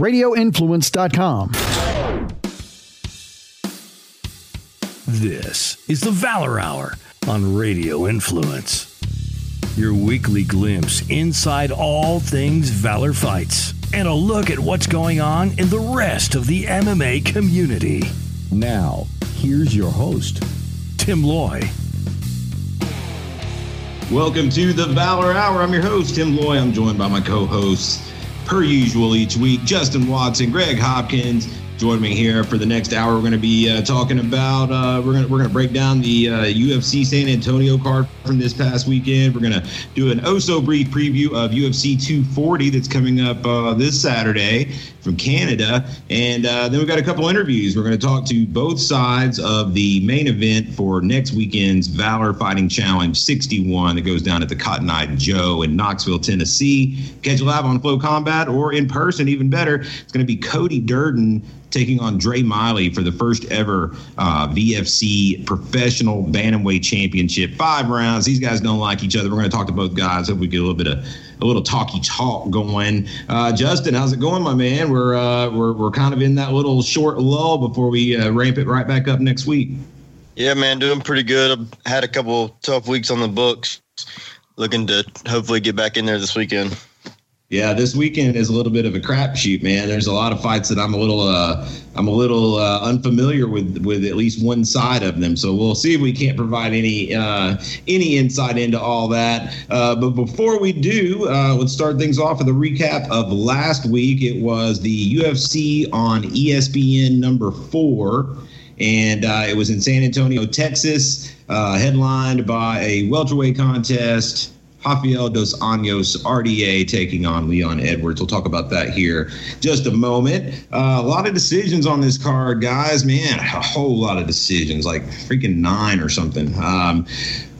radioinfluence.com. This is the Valor Hour on Radio Influence. Your weekly glimpse inside all things Valor fights and a look at what's going on in the rest of the MMA community. Now, here's your host, Tim Loy. Welcome to the Valor Hour. I'm your host, Tim Loy. I'm joined by my co hosts, per usual, each week. Justin Watson, Greg Hopkins, Join me here for the next hour. We're going to be uh, talking about uh, we're going to we're going to break down the uh, UFC San Antonio card from this past weekend. We're going to do an oh so brief preview of UFC 240 that's coming up uh, this Saturday from Canada, and uh, then we've got a couple interviews. We're going to talk to both sides of the main event for next weekend's Valor Fighting Challenge 61 that goes down at the Cotton Eye Joe in Knoxville, Tennessee. Catch live on Flow Combat or in person, even better. It's going to be Cody Durden taking on Dre Miley for the first ever uh, VFC professional bantamweight championship. Five rounds. These guys don't like each other. We're going to talk to both guys. Hope we get a little bit of a little talky talk going. Uh, Justin, how's it going, my man? We're uh, we're we're kind of in that little short lull before we uh, ramp it right back up next week. Yeah, man, doing pretty good. I've had a couple tough weeks on the books. Looking to hopefully get back in there this weekend. Yeah, this weekend is a little bit of a crapshoot, man. There's a lot of fights that I'm a little, uh, I'm a little uh, unfamiliar with, with at least one side of them. So we'll see if we can't provide any, uh, any insight into all that. Uh, but before we do, uh, let's start things off with a recap of last week. It was the UFC on ESPN number four, and uh, it was in San Antonio, Texas, headlined by a welterweight contest. Rafael dos Anjos, RDA, taking on Leon Edwards. We'll talk about that here just a moment. Uh, a lot of decisions on this card, guys. Man, a whole lot of decisions, like freaking nine or something. Um,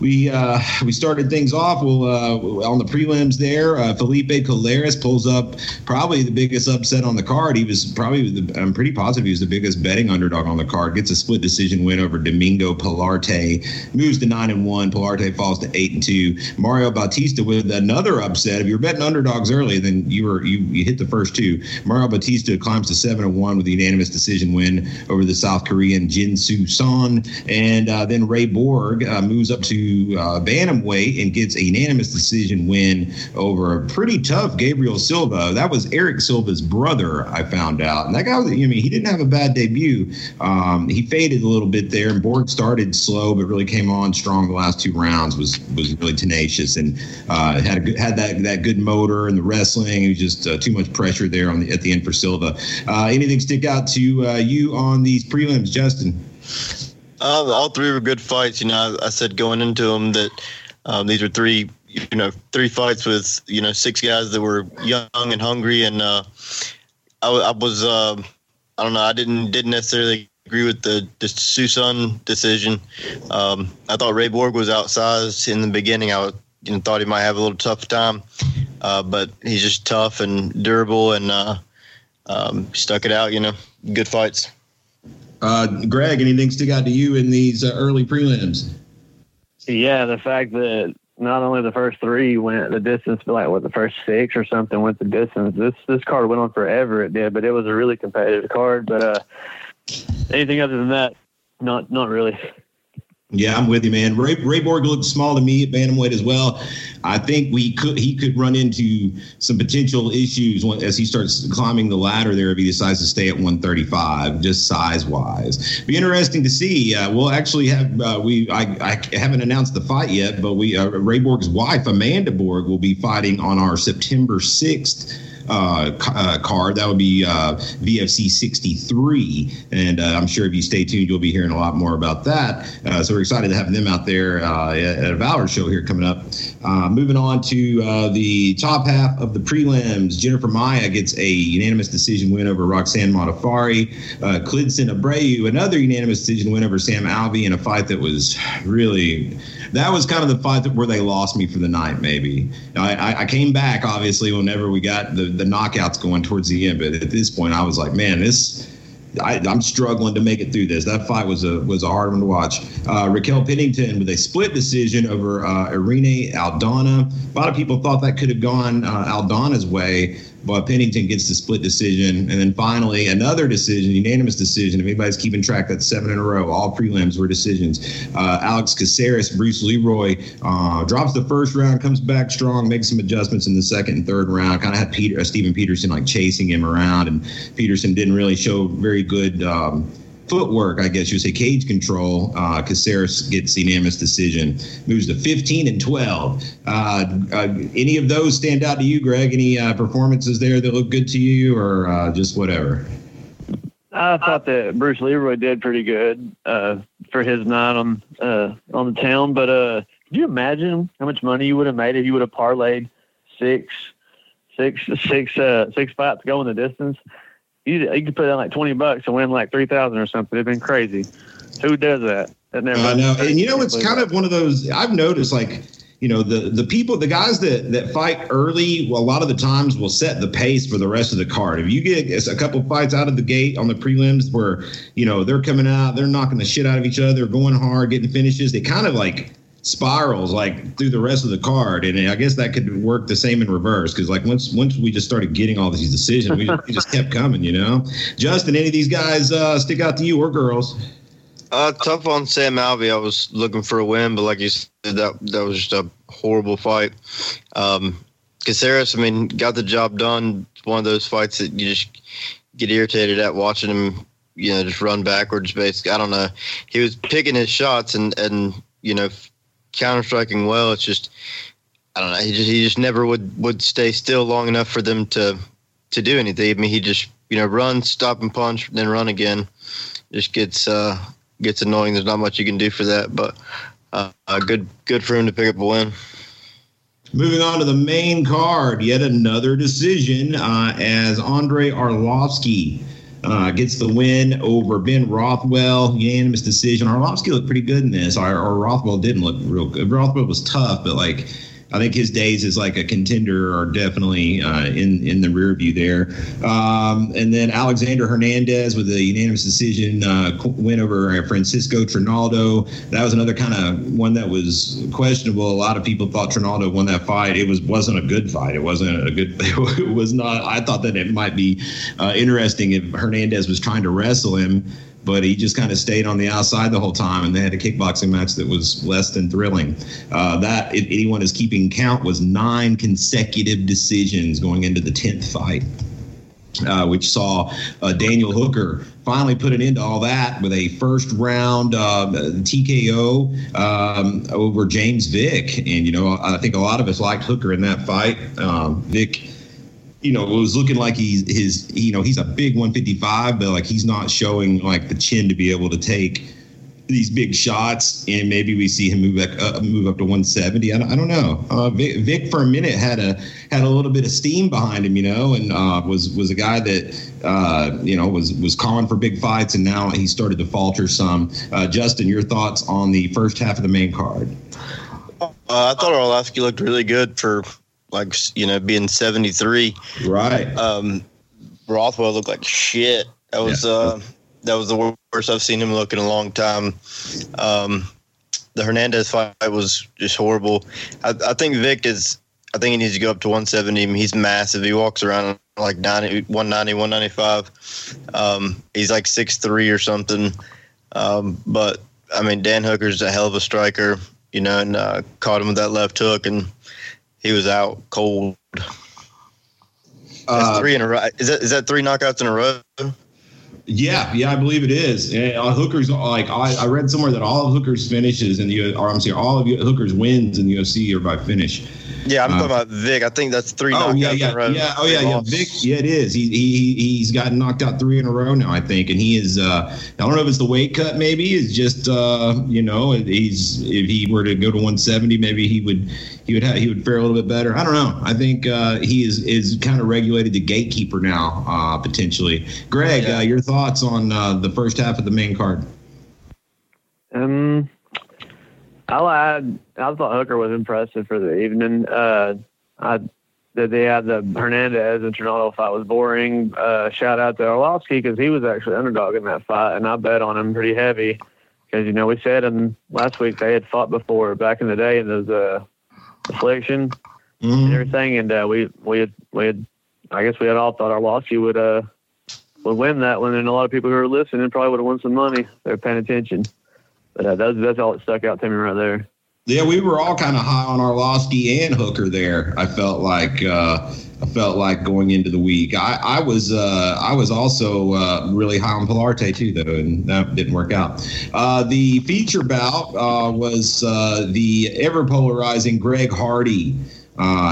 we uh, we started things off. We'll, uh, on the prelims there. Uh, Felipe Colares pulls up probably the biggest upset on the card. He was probably the, I'm pretty positive he was the biggest betting underdog on the card. Gets a split decision win over Domingo Pilarte. Moves to nine and one. Pilarte falls to eight and two. Mario Bautista with another upset. If you're betting underdogs early, then you were you, you hit the first two. Mario Bautista climbs to seven and one with a unanimous decision win over the South Korean Jin Soo Son, and uh, then Ray Borg uh, moves up to uh, bantamweight and gets a unanimous decision win over a pretty tough Gabriel Silva. That was Eric Silva's brother, I found out. And that guy, I mean, he didn't have a bad debut. Um, he faded a little bit there, and Borg started slow, but really came on strong the last two rounds. was was really tenacious and uh, had a had that that good motor and the wrestling. It was just uh, too much pressure there on the, at the end for Silva. Uh, anything stick out to uh, you on these prelims, Justin? Uh, all three were good fights. You know, I, I said going into them that um, these were three, you know, three fights with you know six guys that were young and hungry, and uh, I, I, was, uh, I don't know, I didn't didn't necessarily agree with the the Susan decision. Um, I thought Ray Borg was outsized in the beginning. I you know, thought he might have a little tough time, uh, but he's just tough and durable and uh, um, stuck it out. You know, good fights. Uh, Greg, anything stick out to you in these uh, early prelims? Yeah, the fact that not only the first three went the distance, but like what the first six or something went the distance. This this card went on forever. It did, but it was a really competitive card. But uh, anything other than that, not not really. Yeah, I'm with you, man. Ray, Ray Borg looked small to me at bantamweight as well. I think we could he could run into some potential issues when, as he starts climbing the ladder there if he decides to stay at 135, just size wise. Be interesting to see. Uh, we'll actually have uh, we I, I haven't announced the fight yet, but we uh, Ray Borg's wife Amanda Borg will be fighting on our September 6th uh, uh, card. That would be uh, VFC 63. And uh, I'm sure if you stay tuned, you'll be hearing a lot more about that. Uh, so we're excited to have them out there at a Valor show here coming up. moving on to the top half of the prelims, Jennifer Maia gets a unanimous decision win over Roxanne Modafferi. Uh, Klidson Abreu, another unanimous decision win over Sam Alvey in a fight that was really that was kind of the fight that, where they lost me for the night. Maybe I, I, came back obviously whenever we got the the knockouts going towards the end, but at this point I was like, man, this. I, am struggling to make it through this. That fight was a was a hard one to watch. Uh, Raquel Pennington with a split decision over uh, Irene Aldana. A lot of people thought that could have gone uh, Aldana's way. but Pennington gets the split decision. And then finally, another decision, unanimous decision. If anybody's keeping track, that's seven in a row. All prelims were decisions. Uh, Alex Caceres, Bruce Leroy uh, drops the first round, comes back strong, makes some adjustments in the second and third round. Kind of had Peter, uh, Steven Peterson like chasing him around, and Peterson didn't really show very good. Um, footwork, I guess you would say, cage control. Uh, Caceres gets unanimous decision, moves to 15 and 12. Uh, uh, any of those stand out to you, Greg? Any uh, performances there that look good to you, or uh, just whatever? I thought that Bruce Leroy did pretty good uh, for his night on uh, on the town. But uh, could you imagine how much money you would have made if you would have parlayed six, six, six, six fights going the distance? You, you could put in like twenty bucks and win like three thousand or something. It'd been crazy. Who does that? that never I know, and you know, it's kind of one of those. I've noticed, like you know the the people the guys that that fight early well, a lot of the times will set the pace for the rest of the card if you get a couple fights out of the gate on the prelims where you know they're coming out they're knocking the shit out of each other going hard getting finishes they kind of like spirals like through the rest of the card and i guess that could work the same in reverse because like once once we just started getting all these decisions we just, we just kept coming you know justin any of these guys uh stick out to you or girls uh, tough on Sam Alvey. I was looking for a win, but like you said, that that was just a horrible fight. Um, Caceres, I mean, got the job done. One of those fights that you just get irritated at watching him, you know, just run backwards. Basically, I don't know. He was picking his shots and and you know, counter striking well. It's just, I don't know. He just he just never would would stay still long enough for them to to do anything. I mean, he just you know run, stop and punch, then run again. Just gets uh gets annoying. There's not much you can do for that, but uh, good good for him to pick up a win. Moving on to the main card, yet another decision uh, as Andre Arlovski uh, gets the win over Ben Rothwell. Unanimous decision. Arlovski looked pretty good in this. Or, or Rothwell didn't look real good. Rothwell was tough, but like I think his days as like a contender are definitely uh, in in the rear view there. Um, and then Alexander Hernandez with a unanimous decision uh, win over Francisco Trinaldo. That was another kind of one that was questionable. A lot of people thought Trinaldo won that fight. It was wasn't a good fight. It wasn't a good. It was not. I thought that it might be uh, interesting if Hernandez was trying to wrestle him but he just kind of stayed on the outside the whole time, and they had a kickboxing match that was less than thrilling. Uh, that, if anyone is keeping count, was nine consecutive decisions going into the tenth fight. Uh, which saw uh, Daniel Hooker finally put an end to all that with a first round uh, TKO um, over James Vick. And, you know, I think a lot of us liked Hooker in that fight. Um, Vick you know, it was looking like he's his, you know, he's a big 155, but like he's not showing like the chin to be able to take these big shots, and maybe we see him move back, uh, move up to 170. I don't, I don't know. Uh, Vic, Vick, for a minute had a had a little bit of steam behind him, you know, and uh, was was a guy that uh, you know was was calling for big fights, and now he started to falter some. Uh, Justin, your thoughts on the first half of the main card? Uh, I thought Arlovski looked really good for like you know being 73 right. um rothwell looked like shit. That was yeah. uh that was the worst i've seen him look in a long time. Um the hernandez fight was just horrible. I, I think vick is i think he needs to go up to 170 I mean, he's massive. He walks around like 90 190 195 um he's like 6'3 or something. Um but i mean dan hooker's a hell of a striker you know and uh, caught him with that left hook and he was out cold. That's uh, three in a row. Is that is that three knockouts in a row? Yeah, yeah, I believe it is. And uh, Hooker's like I, I, read somewhere that all of Hooker's finishes in the or I'm sorry, all of Hooker's wins in the UFC are by finish. Yeah, I'm uh, talking about Vick. I think that's three. Oh yeah, yeah, yeah. Oh yeah, yeah. Vick. Yeah, it is. He he he's gotten knocked out three in a row now. I think, and he is. Uh, I don't know if it's the weight cut. Maybe it's just uh, you know he's if he were to go to 170, maybe he would he would have, he would fare a little bit better. I don't know. I think uh, he is is kind of regulated the gatekeeper now uh, potentially. Greg, yeah. uh, your thoughts on uh, the first half of the main card? Um, I lied. I thought Hooker was impressive for the evening. Uh, I that they had the Hernandez and Trinaldo fight was boring. Uh, shout out to Arlovski because he was actually underdog in that fight, and I bet on him pretty heavy because you know we said him last week they had fought before back in the day in those uh, affliction mm-hmm. and everything, and uh, we we had we had I guess we had all thought Arlovski would uh would win that one, and a lot of people who were listening probably would have won some money. They're paying attention. But uh, that's that's all that stuck out to me right there. Yeah, we were all kind of high on Arlovski and Hooker there. I felt like uh, I felt like going into the week. I, I was uh, I was also uh, really high on Pilarte too, though, and that didn't work out. Uh, the feature bout uh, was uh, the ever polarizing Greg Hardy.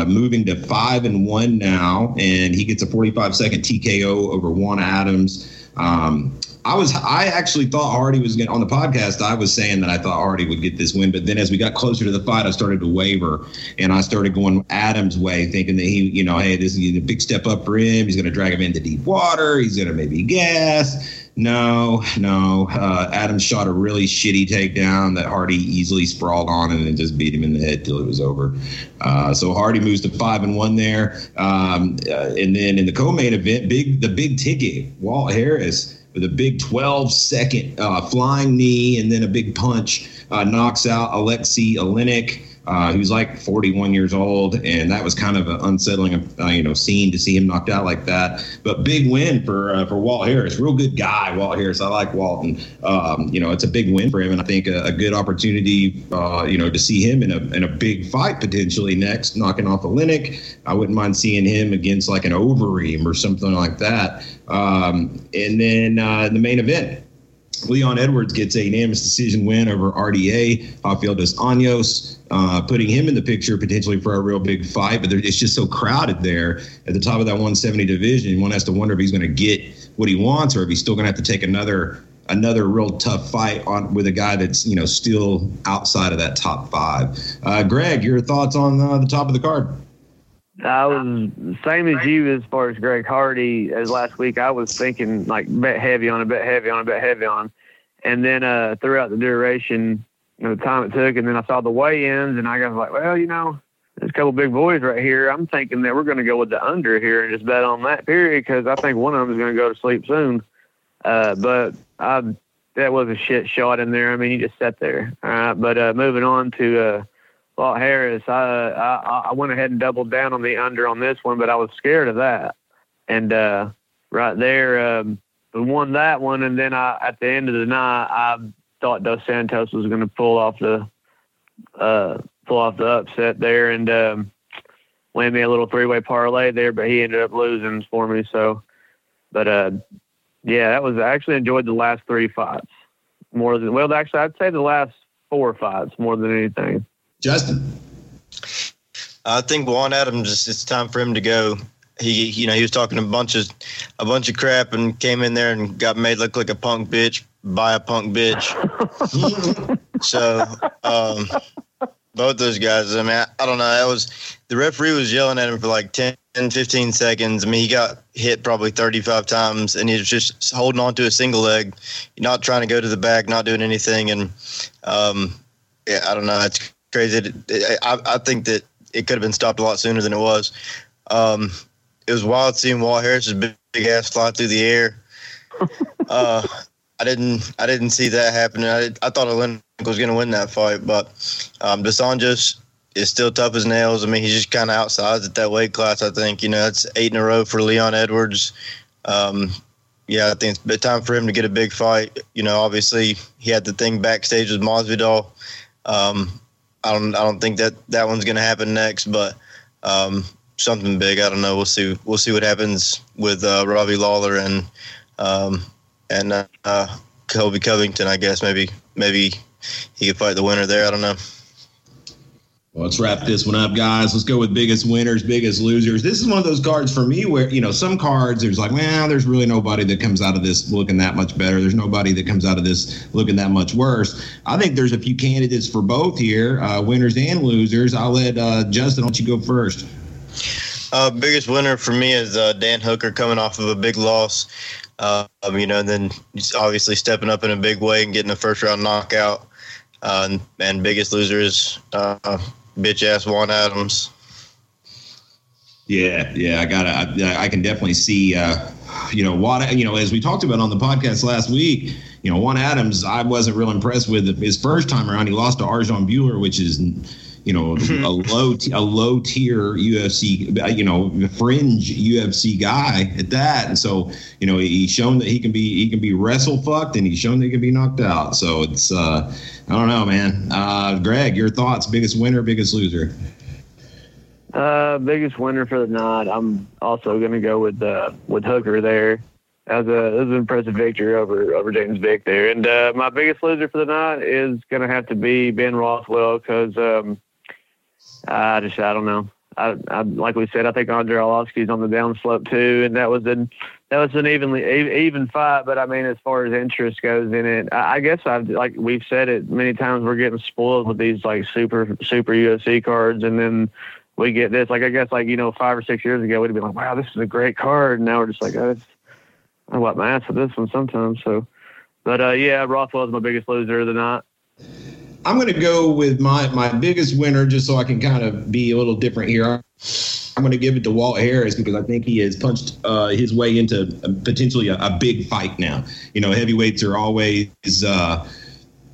Moving to five and one now, and he gets a 45 second TKO over Juan Adams. Um, I was I actually thought Hardy was going on the podcast. I was saying that I thought Hardy would get this win, but then as we got closer to the fight, I started to waver, and I started going Adams' way, thinking that he, you know, hey, this is a big step up for him. He's going to drag him into deep water. He's going to maybe gas. No, no. Uh, shot a really shitty takedown that Hardy easily sprawled on and then just beat him in the head till it was over. Uh, so Hardy moves to five and one there, um, uh, and then in the co-main event, big the big ticket, Walt Harris with a big 12 second uh, flying knee and then a big punch uh, knocks out Alexei Oleinik uh, who's like 41 years old, and that was kind of an unsettling, uh, you know, scene to see him knocked out like that. But big win for uh, for Walt Harris, real good guy, Walt Harris. I like Walton. Um, you know, it's a big win for him, and I think a, a good opportunity, uh, you know, to see him in a in a big fight potentially next, knocking off Oleinik. I wouldn't mind seeing him against like an Overeem or something like that. Um, and then uh, the main event. Leon Edwards gets a unanimous decision win over RDA, Rafael dos Anjos, uh, putting him in the picture potentially for a real big fight. But it's just so crowded there at the top of that 170 division. One has to wonder if he's going to get what he wants or if he's still going to have to take another another real tough fight on with a guy that's you know still outside of that top five. Uh, Greg, your thoughts on uh, the top of the card? I was same as you as far as Greg Hardy as last week. I was thinking like bet heavy on a bet heavy on a bet heavy on, and then uh, throughout the duration, you know, the time it took, and then I saw the weigh-ins, and I got like, well, you know, there's a couple big boys right here. I'm thinking that we're going to go with the under here and just bet on that period because I think one of them is going to go to sleep soon. Uh, but I, that was a shit shot in there. I mean, he just sat there. All right, but uh, moving on to. Well, Harris, I, I I went ahead and doubled down on the under on this one, but I was scared of that. And uh, right there, um, we won that one, and then I at the end of the night, I thought Dos Santos was going to pull off the uh, pull off the upset there and um, win me a little three way parlay there, but he ended up losing for me. So, but uh, yeah, that was I actually enjoyed the last three fights more than well. Actually, I'd say the last four fights more than anything. Justin. I think Juan Adams. It's time for him to go. He, you know, he was talking a bunch of, a bunch of crap and came in there and got made look like a punk bitch by a punk bitch. so, um, both those guys. I mean, I, I, don't know. That was the referee was yelling at him for like 10, 15 seconds. I mean, he got hit probably 35 times and he was just holding on to a single leg, not trying to go to the back, not doing anything. And, um, yeah, I don't know. It's crazy. I, I think that it could have been stopped a lot sooner than it was. Um, it was wild seeing Walt Harris's big, big ass fly through the air. Uh, I didn't I didn't see that happening. I, I thought Oleinik was going to win that fight, but um, Dos Anjos is still tough as nails. I mean, he's just kind of outsized at that weight class. I think you know it's eight in a row for Leon Edwards. Um, yeah, I think it's time for him to get a big fight. You know, obviously he had the thing backstage with Masvidal. Um, I don't I don't think that that one's going to happen next, but um, something big. I don't know. We'll see. We'll see what happens with uh, Robbie Lawler and um, and uh, Colby Covington. I guess maybe maybe he could fight the winner there. I don't know. Let's wrap this one up, guys. Let's go with biggest winners, biggest losers. This is one of those cards for me where, you know, some cards, there's like, well, there's really nobody that comes out of this looking that much better. There's nobody that comes out of this looking that much worse. I think there's a few candidates for both here, uh, winners and losers. I'll let uh, Justin, why don't you go first? Uh, biggest winner for me is uh, Dan Hooker coming off of a big loss. Um, you know, and then obviously stepping up in a big way and getting a first round knockout. Uh, and, and, biggest loser is uh, bitch ass Juan Adams. Yeah, yeah, I got I, I can definitely see. Uh, you know, Juan. You know, as we talked about on the podcast last week, you know, Juan Adams. I wasn't real impressed with his first time around. He lost to Arjan Bhullar, which is you know a low t- a low tier UFC you know fringe UFC guy at that, and so you know he's shown that he can be he can be wrestle fucked, and he's shown that he can be knocked out. So it's uh, I don't know, man. Uh, Greg, your thoughts? Biggest winner, biggest loser? Uh, biggest winner for the night. I'm also going to go with uh, with Hooker there. As a as an impressive victory over over James Vick there. And uh, my biggest loser for the night is going to have to be Ben Rothwell because um, I just I don't know. I, I like we said, I think Andre Arlovski's on the downslope too, and that was an that was an evenly even fight. But I mean, as far as interest goes in it, I, I guess I've like we've said it many times. We're getting spoiled with these like super super UFC cards, and then we get this. Like I guess like you know five or six years ago we'd be like, wow, this is a great card. And now we're just like, oh, I wipe my ass with this one sometimes. So, but uh, yeah, Rothwell's my biggest loser of the night. I'm going to go with my my biggest winner, just so I can kind of be a little different here. I'm going to give it to Walt Harris because I think he has punched uh, his way into potentially a, a, big fight now. You know, heavyweights are always uh,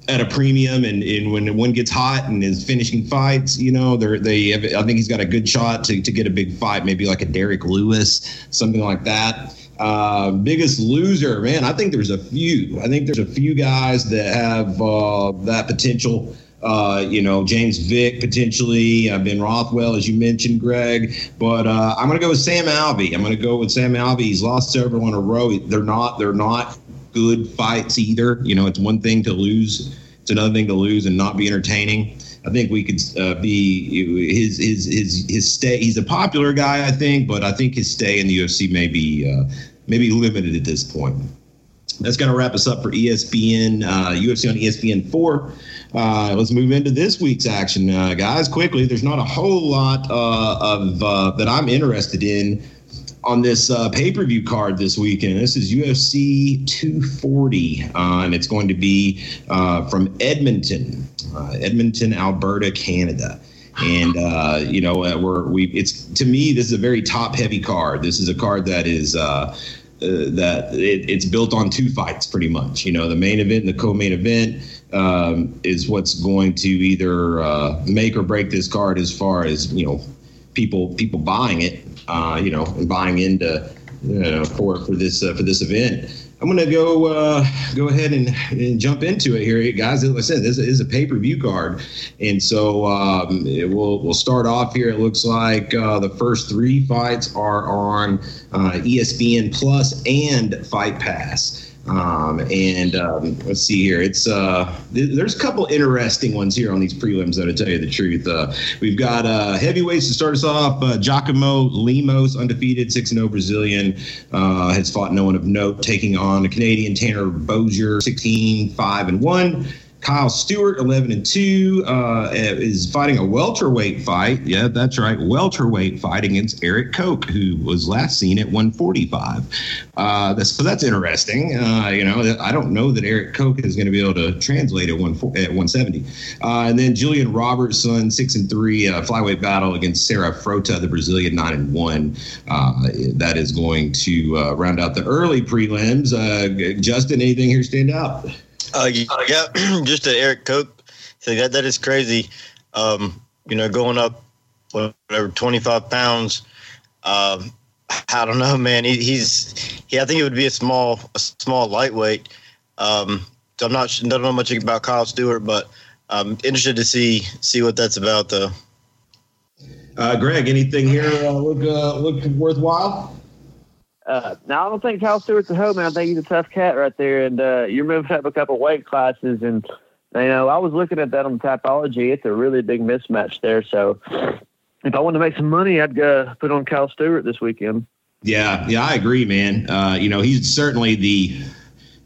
at a premium, and, and when one gets hot and is finishing fights, you know, they're, they have, I think he's got a good shot to, to get a big fight, maybe like a Derrick Lewis, something like that. Uh, biggest loser, man. I think there's a few. I think there's a few guys that have uh, that potential. Uh, you know, James Vick potentially, uh, Ben Rothwell, as you mentioned, Greg. But uh, I'm going to go with Sam Alvey. I'm going to go with Sam Alvey. He's lost several in a row. They're not. They're not good fights either. You know, it's one thing to lose. It's another thing to lose and not be entertaining. I think we could uh, be his his his his stay. He's a popular guy, I think, but I think his stay in the UFC may be uh, maybe limited at this point. That's going to wrap us up for ESPN uh, UFC on ESPN four. Uh, let's move into this week's action, uh, guys. Quickly, there's not a whole lot uh, of that I'm interested in on this uh, pay per view card this weekend. This is UFC 240, uh, and it's going to be uh, from Edmonton, Edmonton, Alberta, Canada. And uh, you know, uh, we're we. It's to me, this is a very top heavy card. This is a card that is. that it, it's built on two fights pretty much. You know, the main event and the co-main event um, is what's going to either make or break this card as far as you know people people buying it uh, you know, and buying into you know, for for this uh, for this event. I'm to go uh, go ahead and, and, jump into it here, guys. As I said, this is a pay per view card, and so um, we'll we'll start off here. It looks like uh, the first three fights are on uh, ESPN Plus and Fight Pass. Um, and um, let's see here. It's uh, th- there's a couple interesting ones here on these prelims. Though, to tell you the truth, uh, we've got uh, heavyweights to start us off. Uh, Giacomo Lemos, undefeated, six and zero oh Brazilian, uh, has fought no one of note, taking on a Canadian Tanner Boser, 16 5 and one. Kyle Stewart, 11 and 2, uh, is fighting a welterweight fight. Yeah, that's right. Welterweight fight against Erik Koch, who was last seen at 145. Uh, so that's interesting. Uh, you know, I don't know that Erik Koch is going to be able to translate at, one, at 170. Uh, and then Gillian Robertson, 6 and 3, uh, flyweight battle against Sarah Frota, the Brazilian, 9 and 1. Uh, that is going to round out the early prelims. Justin, anything here stand out? Uh, yeah, just to Erik Koch, so that that is crazy. Um, you know, going up whatever twenty five pounds. Um, I don't know, man. He, he's he. I think it would be a small a small lightweight. Um, so I'm not don't know much about Kyle Stewart, but I'm interested to see see what that's about, though. Uh, Greg, anything here uh, look uh, look worthwhile? Uh, now I don't think Kyle Stewart's a hoe, man. I think he's a tough cat right there, and uh, you're moving up a couple weight classes, and you know I was looking at that on Tapology. It's a really big mismatch there. So if I wanted to make some money, I'd go put on Kyle Stewart this weekend. Yeah, yeah, I agree, man. Uh, you know, he's certainly the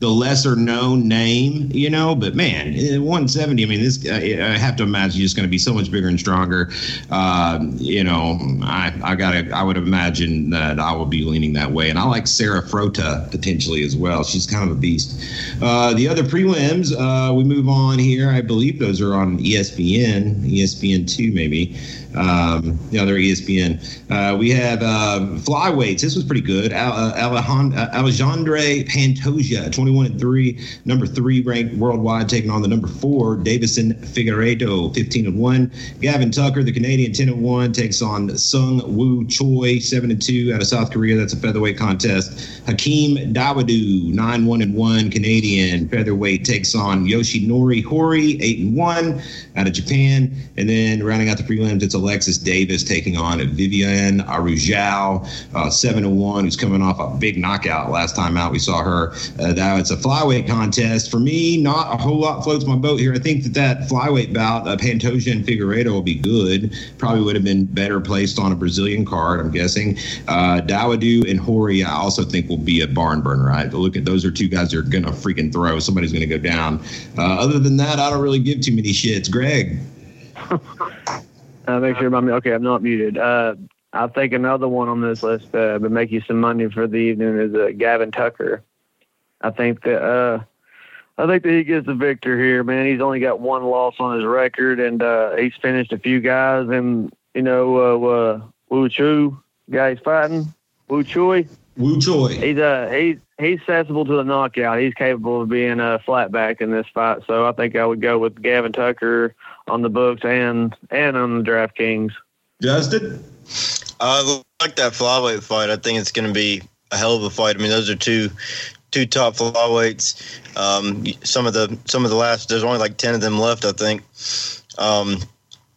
the lesser known name, you know. But man, 170. I mean, this I have to imagine he's going to be so much bigger and stronger. Uh, you know, I I gotta I would imagine that I will be leaning that way. And I like Sarah Frota potentially as well. She's kind of a beast. Uh, the other prelims, uh, we move on here. I believe those are on ESPN, ESPN two maybe. Um, the other ESPN. Uh, we have uh, flyweights. This was pretty good. Al- uh, Alexandre Pantoja, 21 and 3. Number three ranked worldwide, taking on the number four, Deiveson Figueiredo, 15 and 1. Gavin Tucker, the Canadian, 10 and 1, takes on Seung Woo Choi, 7 and 2 out of South Korea. That's a featherweight contest. Hakeem Dawodu, 9 1 and 1, Canadian featherweight, takes on Yoshinori Hori, 8 and 1 out of Japan. And then rounding out the prelims, it's Alexis Davis taking on Viviane Araújo, uh, 7 and 1, who's coming off a big knockout last time out. We saw her. Uh, that it's a flyweight contest. For me, not a whole lot floats my boat here. I think that that flyweight bout, uh, Pantoja and Figueiredo, will be good. Probably would have been better placed on a Brazilian card, I'm guessing. Uh, Dawodu and Hori, I also think will be a barn burner. Right? Look at those are two guys that are going to freaking throw. Somebody's going to go down. Uh, other than that, I don't really give too many shits. Greg. uh, make sure I'm okay. I'm not muted. Uh, I think another one on this list, uh, but make you some money for the evening is uh, Gavin Tucker. I think that uh, I think that he gets the victor here, man. He's only got one loss on his record, and uh, he's finished a few guys. And you know, uh, uh, Wu Chu guy he's fighting, Wu Choi. Wu Choi. He's uh he's he's sensible to the knockout. He's capable of being a flat back in this fight. So I think I would go with Gavin Tucker on the books and and on the DraftKings. Justin. I like that flyweight fight. I think it's going to be a hell of a fight. I mean, those are two two top flyweights. Um, some of the some of the last there's only like ten of them left, I think. Um,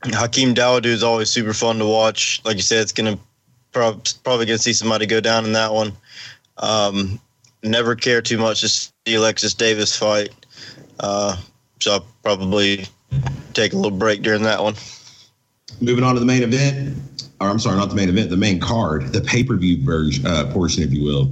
Hakeem Dawodu is always super fun to watch. Like you said, it's gonna prob- probably gonna see somebody go down in that one. Um, never care too much to see Alexis Davis fight, uh, so I'll probably take a little break during that one. Moving on to the main event, or I'm sorry, not the main event, the main card, the pay per view version uh, portion, if you will.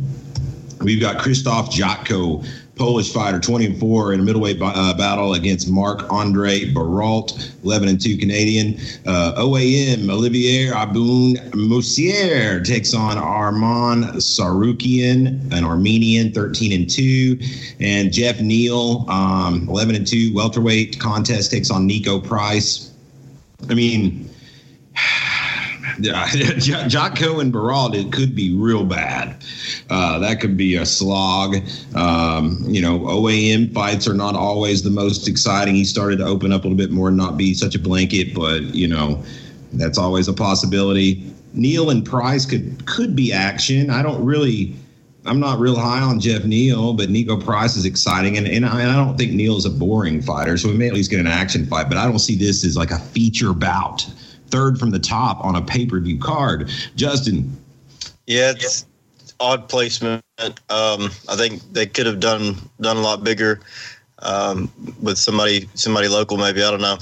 We've got Christoph Jotko, Polish fighter, 24 in a middleweight uh, battle against Mark Andre Baralt, 11 and 2 Canadian. Uh, OAM, Olivier Aboun Moussier takes on Arman Tsarukyan, an Armenian, 13 and 2. And Jeff Neal, um, 11 and 2 welterweight contest, takes on Niko Price. I mean, yeah, Jotko and Baralt, it could be real bad. Uh, that could be a slog. Um, you know, OAM fights are not always the most exciting. He started to open up a little bit more and not be such a blanket, but you know, that's always a possibility. Neal and Price could could be action. I don't really. I'm not real high on Jeff Neal, but Niko Price is exciting, and, and I, and I don't think Neal is a boring fighter, so we may at least get an action fight. But I don't see this as like a feature bout third from the top on a pay per view card. Justin. Yeah, it's odd placement. Um, I think they could have done done a lot bigger um, with somebody somebody local, maybe. I don't know.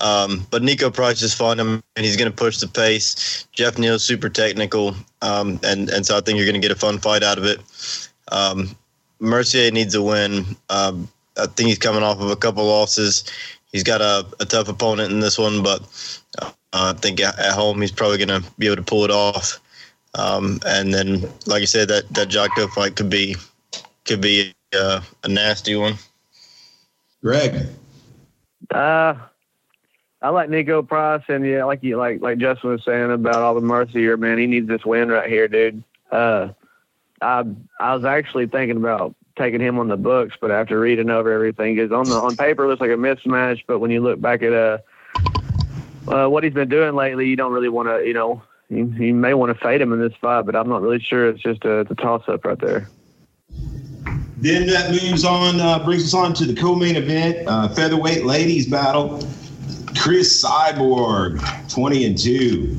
Um, but Niko Price is fun, and he's going to push the pace. Jeff Neal's super technical, um, and and so I think you're going to get a fun fight out of it. Um, Mercier needs a win. Um, I think he's coming off of a couple losses. He's got a, a tough opponent in this one, but I think at, home he's probably going to be able to pull it off. Um, and then, like I said, that that Jotko fight could be could be uh, a nasty one. Greg. Uh, I like Niko Price, and yeah, like you like like Justin was saying about all the mercy here, man. He needs this win right here, dude. Uh, I I was actually thinking about taking him on the books, but after reading over everything, because on the on paper looks like a mismatch, but when you look back at uh uh, what he's been doing lately, you don't really want to, you know, you, you may want to fade him in this fight, but I'm not really sure. It's just a, a toss up right there. Then that moves on, uh, brings us on to the co-main event, uh, featherweight ladies battle. Chris Cyborg, 20 and 2,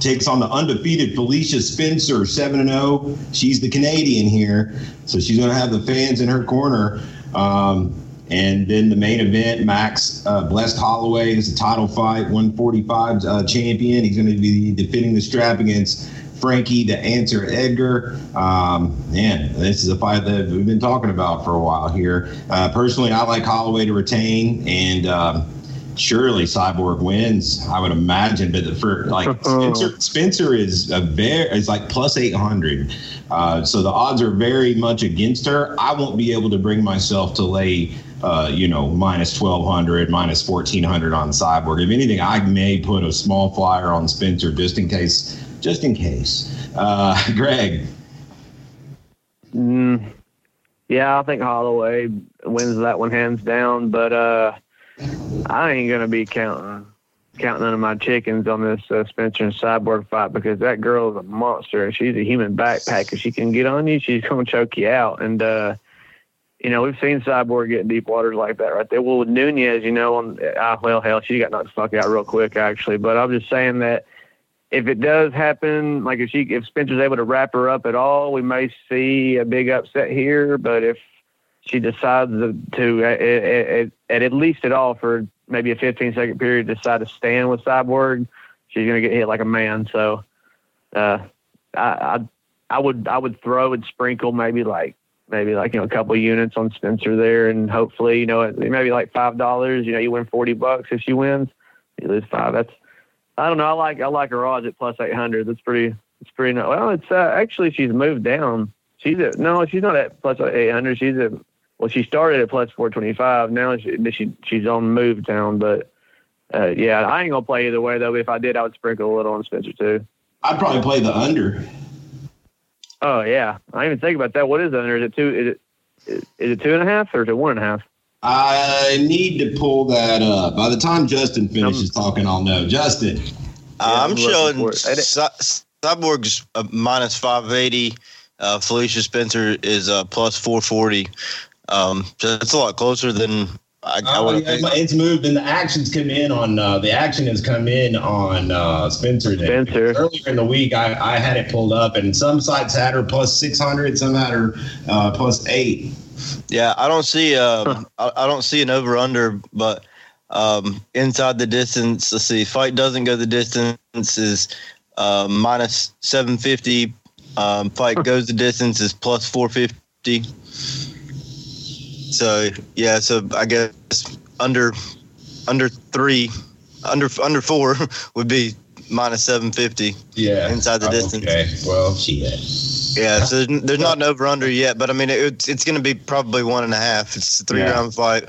takes on the undefeated Felicia Spencer, 7 and 0. She's the Canadian here, so she's going to have the fans in her corner. Um, and then the main event, Max uh, Blessed Holloway is a title fight, 145 uh, champion. He's going to be defending the strap against Frankie the Answer Edgar. Um, man, this is a fight that we've been talking about for a while here. Uh, personally, I like Holloway to retain, and um, surely Cyborg wins. I would imagine, but for like Spencer, Spencer is a very is like plus eight hundred, uh, so the odds are very much against her. I won't be able to bring myself to lay uh, you know, minus 1200, minus 1400 on Cyborg. If anything, I may put a small flyer on Spencer just in case, just in case. Uh, Greg. Mm, Yeah, I think Holloway wins that one hands down, but uh, I ain't gonna be counting counting none of my chickens on this uh, Spencer and Cyborg fight because that girl is a monster she's a human backpack. If she can get on you, she's gonna choke you out. And uh, you know, we've seen Cyborg get in deep waters like that right there. Well, with Nunes, you know, on uh, well, hell, she got knocked the fuck out real quick actually. But I'm just saying that if it does happen, like if she if Spencer's able to wrap her up at all, we may see a big upset here. But if she decides to, at, at, at least at all for maybe a 15 second period decide to stand with Cyborg, she's going to get hit like a man. So, uh, I, I, I would, I would throw and sprinkle maybe like, maybe like, you know, a couple units on Spencer there. And hopefully, you know, maybe like $5, you know, you win 40 bucks if she wins, you lose five. That's, I don't know. I like, I like her odds at plus 800. That's pretty, it's pretty, well, it's, uh, actually she's moved down. She's at, no, she's not at plus 800. She's at well, she started at plus 425. Now she, she she's on move town, but uh, yeah, I ain't gonna play either way though. If I did, I would sprinkle a little on Spencer too. I'd probably play the under. Oh yeah, I didn't even think about that. What is the under? Is it two? Is it is it two and a half or is it one and a half? I need to pull that up. By the time Justin finishes talking, I'll know. Justin, uh, I'm showing Cyborg's uh, minus 580. Uh, Felicia Spencer is uh, plus 440. Um, so it's a lot closer than I, I oh, yeah, it's moved, and the actions come in on uh, the action has come in on uh, Spencer. Spencer earlier in the week, I, I had it pulled up, and some sites had her plus six hundred, some had her uh, plus eight. Yeah, I don't see uh, I, I don't see an over under, but um, inside the distance, let's see, fight doesn't go the distance is uh, minus seven fifty. Um, fight goes the distance is plus four fifty. So yeah, so I guess under under three, under under four would be minus seven fifty. Yeah, inside the distance. Okay, well, shit. Yeah, so there's, there's not an over under yet, but I mean it, it's going to be probably one and a half. It's a three yeah. round fight.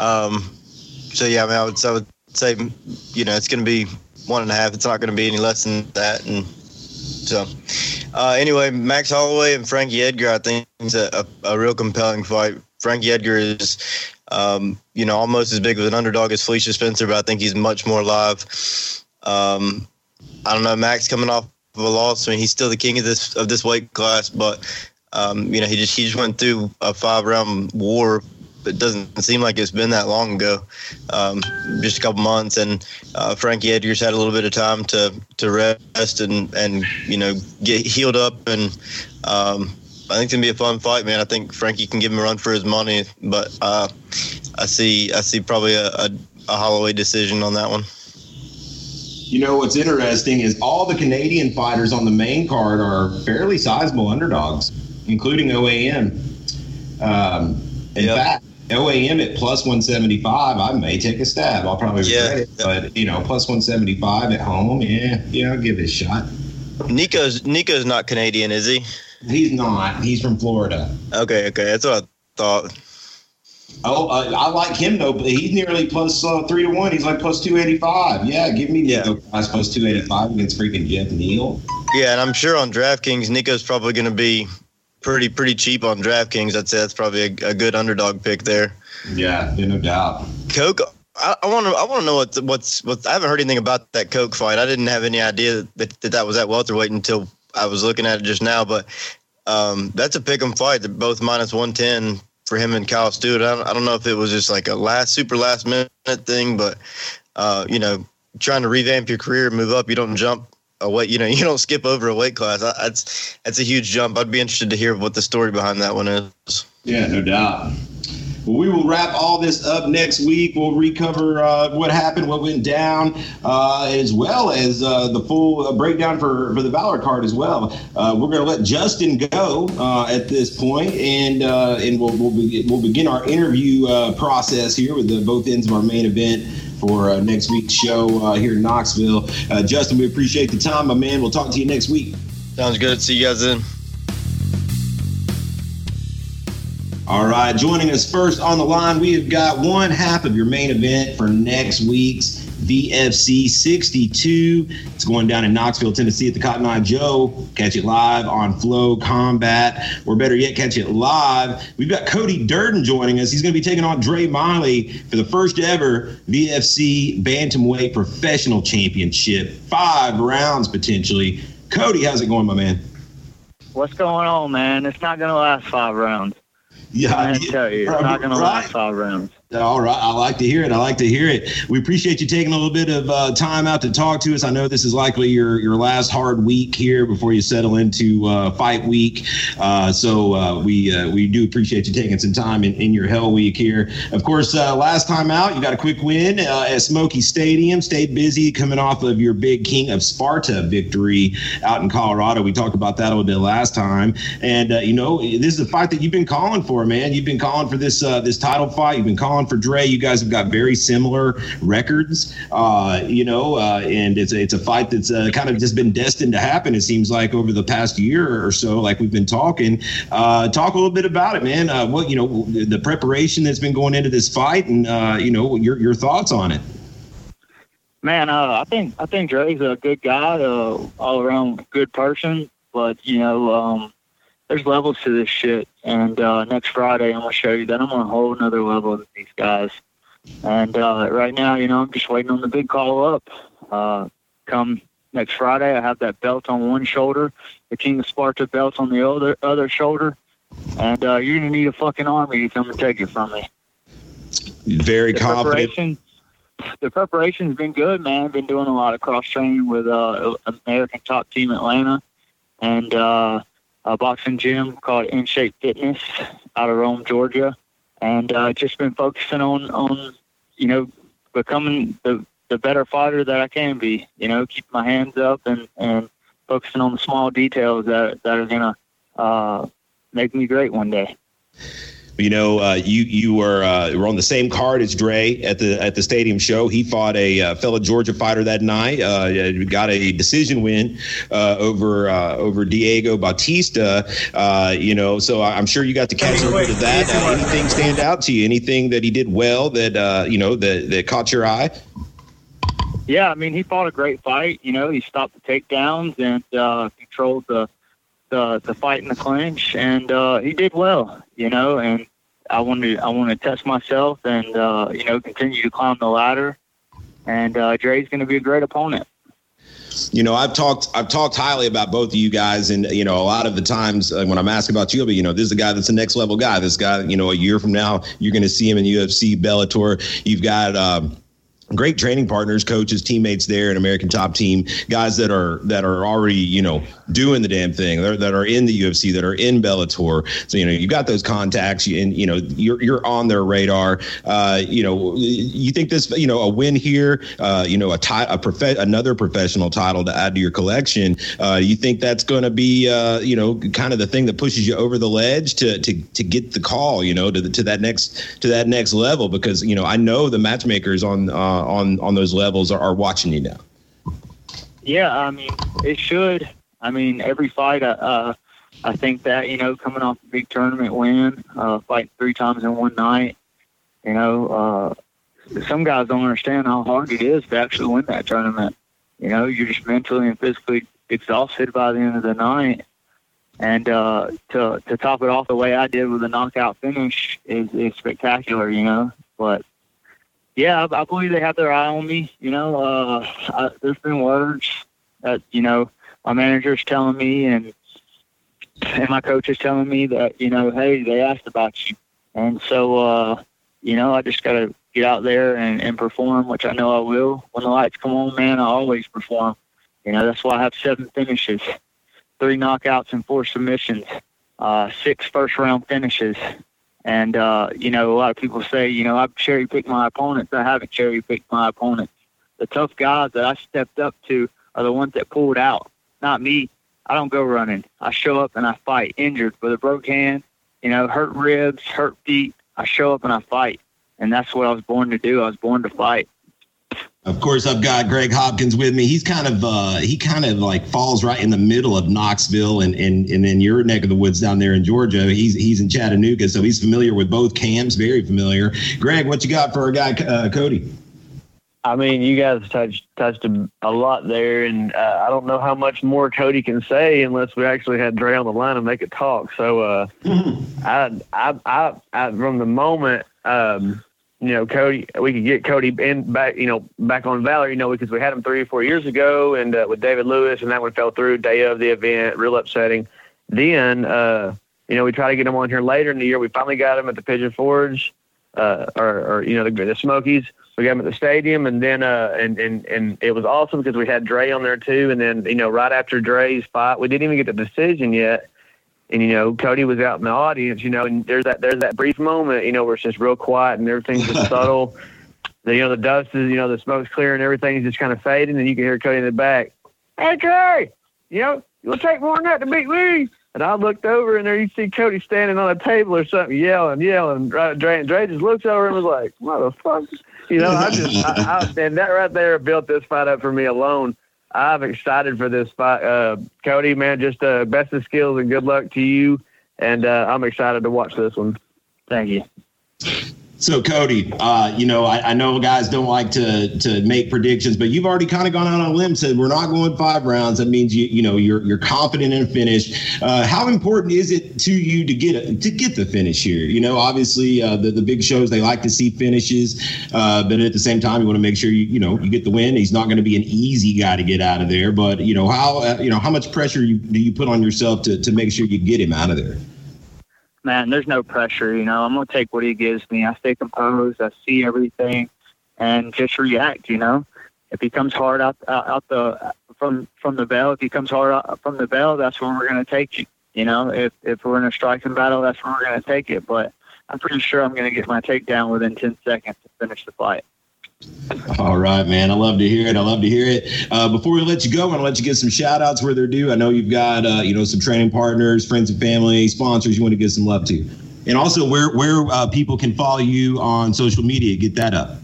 Um, so yeah, I mean I would, I would say you know it's going to be one and a half. It's not going to be any less than that, and so. Uh, anyway, Max Holloway and Frankie Edgar, I think, is a, a, a real compelling fight. Frankie Edgar is, um, you know, almost as big of an underdog as Felicia Spencer, but I think he's much more live. Um, I don't know, Max coming off of a loss. I mean, he's still the king of this of this weight class, but um, you know, he just he just went through a five round war. It doesn't seem like it's been that long ago, um, just a couple months. And uh, Frankie Edgar's had a little bit of time to to rest and and you know get healed up and um, I think it's gonna be a fun fight, man. I think Frankie can give him a run for his money, but uh, I see I see probably a, a, a Holloway decision on that one. You know what's interesting is all the Canadian fighters on the main card are fairly sizable underdogs, including OAM. Um, in yep. fact, OAM at plus 175, I may take a stab. I'll probably regret yeah. it, but you know, plus 175 at home, yeah, yeah, I'll give it a shot. Niko's Niko's not Canadian, is he? He's not. He's from Florida. Okay, okay, that's what I thought. Oh, uh, I like him though. But he's nearly plus uh, three to one. He's like plus two eighty five. Yeah, give me Niko yeah. Price plus two eighty five against freaking Jeff Neal. Yeah, and I'm sure on DraftKings, Niko's probably going to be pretty pretty cheap on DraftKings. I'd say that's probably a, a good underdog pick there. Yeah, no doubt. Coke. I want to. I want to know what's what's what. I haven't heard anything about that Coke fight. I didn't have any idea that that, that was at welterweight until I was looking at it just now, but um, that's a pick 'em fight. They're both minus one ten for him and Kyle Stewart. I don't, I don't know if it was just like a last super last minute thing, but uh, you know, trying to revamp your career, move up, you don't jump a weight. You know, you don't skip over a weight class. That's that's a huge jump. I'd be interested to hear what the story behind that one is. Yeah, no doubt. We will wrap all this up next week. We'll recover uh, what happened, what went down, uh, as well as uh, the full uh, breakdown for, for the Valor card as well. Uh, we're going to let Justin go uh, at this point, and and we'll we'll, be, we'll begin our interview process here with the, both ends of our main event for next week's show here in Knoxville. Justin, we appreciate the time, my man. We'll talk to you next week. Sounds good. See you guys then. All right, joining us first on the line, we have got one half of your main event for next week's VFC 62. It's going down in Knoxville, Tennessee at the Cotton Eye Joe. Catch it live on Flow Combat, or better yet, catch it live. We've got Cody Durden joining us. He's going to be taking on Dre Miley for the first ever VFC Bantamweight Professional Championship. Five rounds potentially. Cody, how's it going, my man? What's going on, man? It's not going to last five rounds. Yeah, I tell you, it's not going to last five rounds. All right. I like to hear it. I like to hear it. We appreciate you taking a little bit of uh, time out to talk to us. I know this is likely your, your last hard week here before you settle into uh, fight week. Uh, so uh, we uh, we do appreciate you taking some time in, in your hell week here. Of course, uh, last time out, you got a quick win at Smoky Stadium. Stayed busy coming off of your big King of Sparta victory out in Colorado. We talked about that a little bit last time. And, you know, this is a fight that you've been calling for, man. You've been calling for this this title fight. You've been calling for Dre. You guys have got very similar records, uh, you know, uh, and it's it's a fight that's uh, kind of just been destined to happen. It seems like over the past year or so, like we've been talking. Uh, talk a little bit about it, man. Uh, what you know, the preparation that's been going into this fight, and uh, you know, your your thoughts on it. Man, I think I think Dre's a good guy, all around good person, but you know. Um, there's levels to this shit. And uh, next Friday, I'm gonna show you that I'm on a whole another level with these guys. And uh, right now, you know, I'm just waiting on the big call up. Uh, come next Friday, I have that belt on one shoulder, the King of Sparta belt on the other other shoulder, and uh, you're gonna need a fucking army to come and take it from me. Very the confident. Preparation, the preparation's been good, man. I've been doing a lot of cross training with uh, American Top Team Atlanta, and uh, a boxing gym called In Shape Fitness out of Rome, Georgia, and uh, just been focusing on on you know becoming the the better fighter that I can be. You know, keep my hands up and and focusing on the small details that that are gonna uh, make me great one day. You know, uh, you you were uh, were on the same card as Dre at the at the stadium show. He fought a uh, fellow Georgia fighter that night. Uh, got a decision win uh, over uh, over Diego Bautista. you know, so I'm sure you got to catch a little bit of that. anything stand out to you? Anything that he did well that you know that that caught your eye? Yeah, I mean, he fought a great fight. You know, he stopped the takedowns and controlled the the the fight in the clinch, and uh, he did well, you know. And I want to I want to test myself, and uh, you know, continue to climb the ladder. And uh, Dre's going to be a great opponent. You know, I've talked I've talked highly about both of you guys, and you know, a lot of the times uh, when I'm asking about you, but you know, this is a guy that's a next level guy. This guy, you know, a year from now, you're going to see him in UFC, Bellator. You've got. Um, great training partners, coaches, teammates there, an American top team, guys that are that are already you know doing the damn thing, that are, that are in the UFC, that are in Bellator. So you know you got those contacts, and you know you're you're on their radar. Uh, you know you think this you know a win here, uh, you know a tie a prof- another professional title to add to your collection. Uh, you think that's going to be uh, you know kind of the thing that pushes you over the ledge to to to get the call, you know, to the, to that next to that next level because you know I know the matchmakers on uh, on on those levels are, are watching you now. Yeah, I mean, it should. I mean, every fight, uh, uh, I think that you know, coming off a big tournament win, uh, fighting three times in one night, you know, uh, some guys don't understand how hard it is to actually win that tournament. You know, you're just mentally and physically exhausted by the end of the night, and uh, to to top it off the way I did with a knockout finish is, is spectacular. You know, but yeah, I, I believe they have their eye on me. You know, uh, I, there's been words that you know my manager's telling me, and and my coach is telling me that you know, hey, they asked about you, and so uh, you know, I just got to get out there and, and perform, which I know I will. When the lights come on, man, I always perform. You know, that's why I have seven finishes, three knockouts and four submissions, uh, six first round finishes. And, uh, you know, a lot of people say, you know, I've cherry picked my opponents. I haven't cherry picked my opponents. The tough guys that I stepped up to are the ones that pulled out, not me. I don't go running. I show up and I fight, injured with a broken hand, you know, hurt ribs, hurt feet. I show up and I fight. And that's what I was born to do. I was born to fight. Of course, I've got Greg Hopkins with me. He's kind of uh, he kind of like falls right in the middle of Knoxville and and and then your neck of the woods down there in Georgia. He's he's in Chattanooga, so he's familiar with both camps, very familiar. Greg, what you got for our guy uh, Cody? I mean, you guys touched touched a, a lot there, and uh, I don't know how much more Cody can say unless we actually had Dre on the line and make it talk. So, uh, I, I, I, I, from the moment, um, you know, Cody, we could get Cody in back, you know, back on Valor, you know, because we had him three or four years ago, and uh, with David Lewis, and that one fell through day of the event, real upsetting. Then, uh, you know, we tried to get him on here later in the year. We finally got him at the Pigeon Forge, uh, or, or you know, the, the Smokies we got him at the stadium, and then uh, and and and it was awesome because we had Dre on there too. And then you know, right after Dre's fight, we didn't even get the decision yet. And you know, Cody was out in the audience. You know, and there's that there's that brief moment. You know, where it's just real quiet and everything's just subtle. The, you know, the dust is you know the smoke's clear and everything's just kind of fading, and you can hear Cody in the back. Hey, Dre, you know, you'll take more than that to beat me. And I looked over, and there you see Cody standing on a table or something, yelling, yelling. Right, Dre, Dre just looks over and was like, "Motherfucker." You know, I just, I, I, and that right there built this fight up for me alone. I'm excited for this fight. Uh, Cody, man, just uh, best of skills and good luck to you. And uh, I'm excited to watch this one. Thank you. So Cody, uh, you know, I, I, know guys don't like to to make predictions, but you've already kind of gone out on a limb, said we're not going five rounds. That means you you know you're you're confident in a finish. Uh, how important is it to you to get to get the finish here? You know, obviously uh, the the big shows they like to see finishes, uh, but at the same time you want to make sure you you know you get the win. He's not going to be an easy guy to get out of there, but you know how uh, you know how much pressure you, do you put on yourself to to make sure you get him out of there? Man, there's no pressure. You know, I'm gonna take what he gives me. I stay composed. I see everything, and just react. You know, if he comes hard out out, the from from the bell, if he comes hard out from the bell, that's where we're gonna take you. You know, if if we're in a striking battle, that's where we're gonna take it. But I'm pretty sure I'm gonna get my takedown within 10 seconds to finish the fight. All right, man. I love to hear it. I love to hear it. Uh, before we let you go, I want to let you get some shout outs where they're due. I know you've got, uh, you know, some training partners, friends and family, sponsors you want to give some love to. And also where, where uh, people can follow you on social media. Get that up.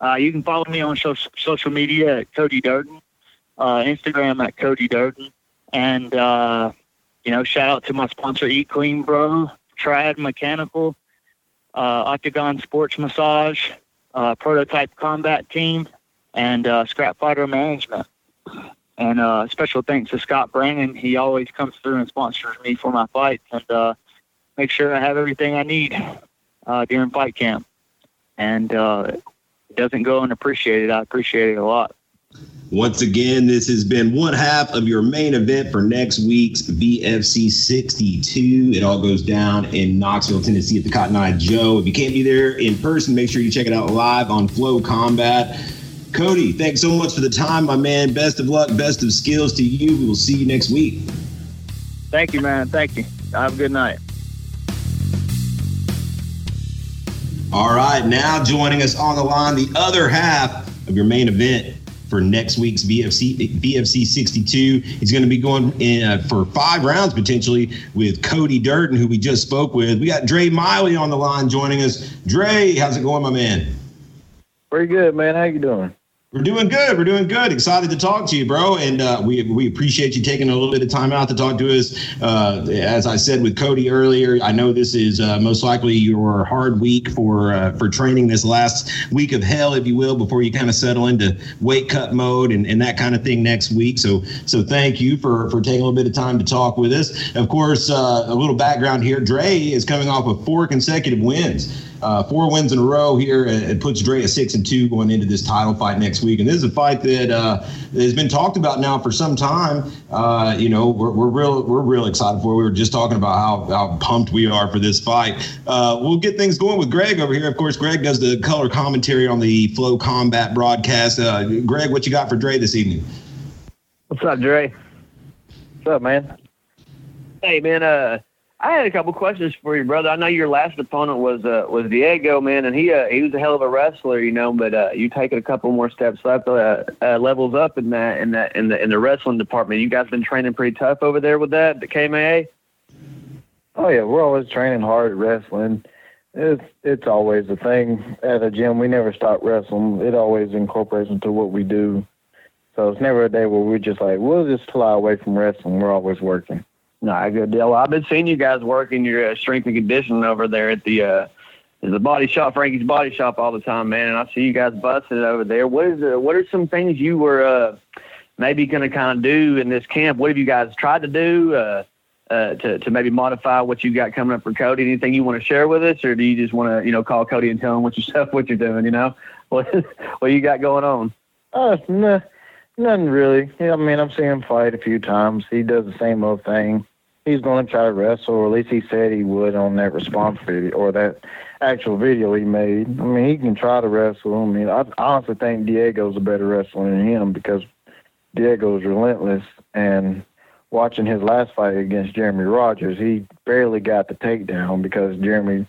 Uh, you can follow me on social, social media at Cody Durden, uh, Instagram at Cody Durden. And, uh, you know, shout out to my sponsor, Eat Clean Bro, Trad Mechanical, Octagon Sports Massage, uh, prototype combat team, and uh, scrap fighter management. And uh, special thanks to Scott Brandon. He always comes through and sponsors me for my fights and uh, make sure I have everything I need uh, during fight camp. And uh, it doesn't go unappreciated. I appreciate it a lot. Once again, this has been one half of your main event for next week's VFC 62. It all goes down in Knoxville, Tennessee at the Cotton Eye Joe. If you can't be there in person, make sure you check it out live on Flow Combat. Cody, thanks so much for the time, my man. Best of luck, best of skills to you. We will see you next week. Thank you, man. Thank you. Have a good night. All right, now joining us on the line, the other half of your main event for next week's BFC VFC 62. He's going to be going in uh, for five rounds potentially with Cody Durden, who we just spoke with. We got Dre Miley on the line joining us. Dre, how's it going, my man? Pretty good, man. How you doing? We're doing good. We're doing good. Excited to talk to you, bro. And uh, we we appreciate you taking a little bit of time out to talk to us. Uh, as I said with Cody earlier, I know this is uh, most likely your hard week for uh, for training this last week of hell, if you will, before you kind of settle into weight cut mode and, and that kind of thing next week. So so thank you for for taking a little bit of time to talk with us. Of course, uh, a little background here. Dre is coming off of four consecutive wins. Uh, four wins in a row here. It puts Dre at six and two going into this title fight next week. And this is a fight that uh, has been talked about now for some time. Uh, you know, we're, we're real we're real excited for. It. We were just talking about how, how pumped we are for this fight. Uh, we'll get things going with Greg over here. Of course, Greg does the color commentary on the Flow Combat broadcast. Uh, Greg, what you got for Dre this evening? What's up, Dre? What's up, man? Hey, man. Uh I had a couple questions for you, brother. I know your last opponent was uh, was Diego, man, and he uh, he was a hell of a wrestler, you know. But uh, you taking a couple more steps up, uh, uh, levels up in that in that in the in the wrestling department. You guys been training pretty tough over there with that the KMA. Oh yeah, we're always training hard at wrestling. It's it's always a thing at a gym. We never stop wrestling. It always incorporates into what we do. So it's never a day where we're just like we'll just fly away from wrestling. We're always working. No, good deal. I've been seeing you guys working your uh, strength and conditioning over there at the uh, the body shop, Frankie's Body Shop, all the time, man. And I see you guys busting over there. What is the, what are some things you were uh, maybe going to kind of do in this camp? What have you guys tried to do uh, uh, to to maybe modify what you got coming up for Cody? Anything you want to share with us, or do you just want to you know call Cody and tell him what yourself what you're doing? You know what what you got going on? Uh, nah, nothing really. Yeah, I mean, I've seen him fight a few times. He does the same old thing. He's going to try to wrestle, or at least he said he would on that response video or that actual video he made. I mean, he can try to wrestle. I mean, I honestly think Diego's a better wrestler than him because Diego's relentless. And watching his last fight against Jeremy Rogers, he barely got the takedown because Jeremy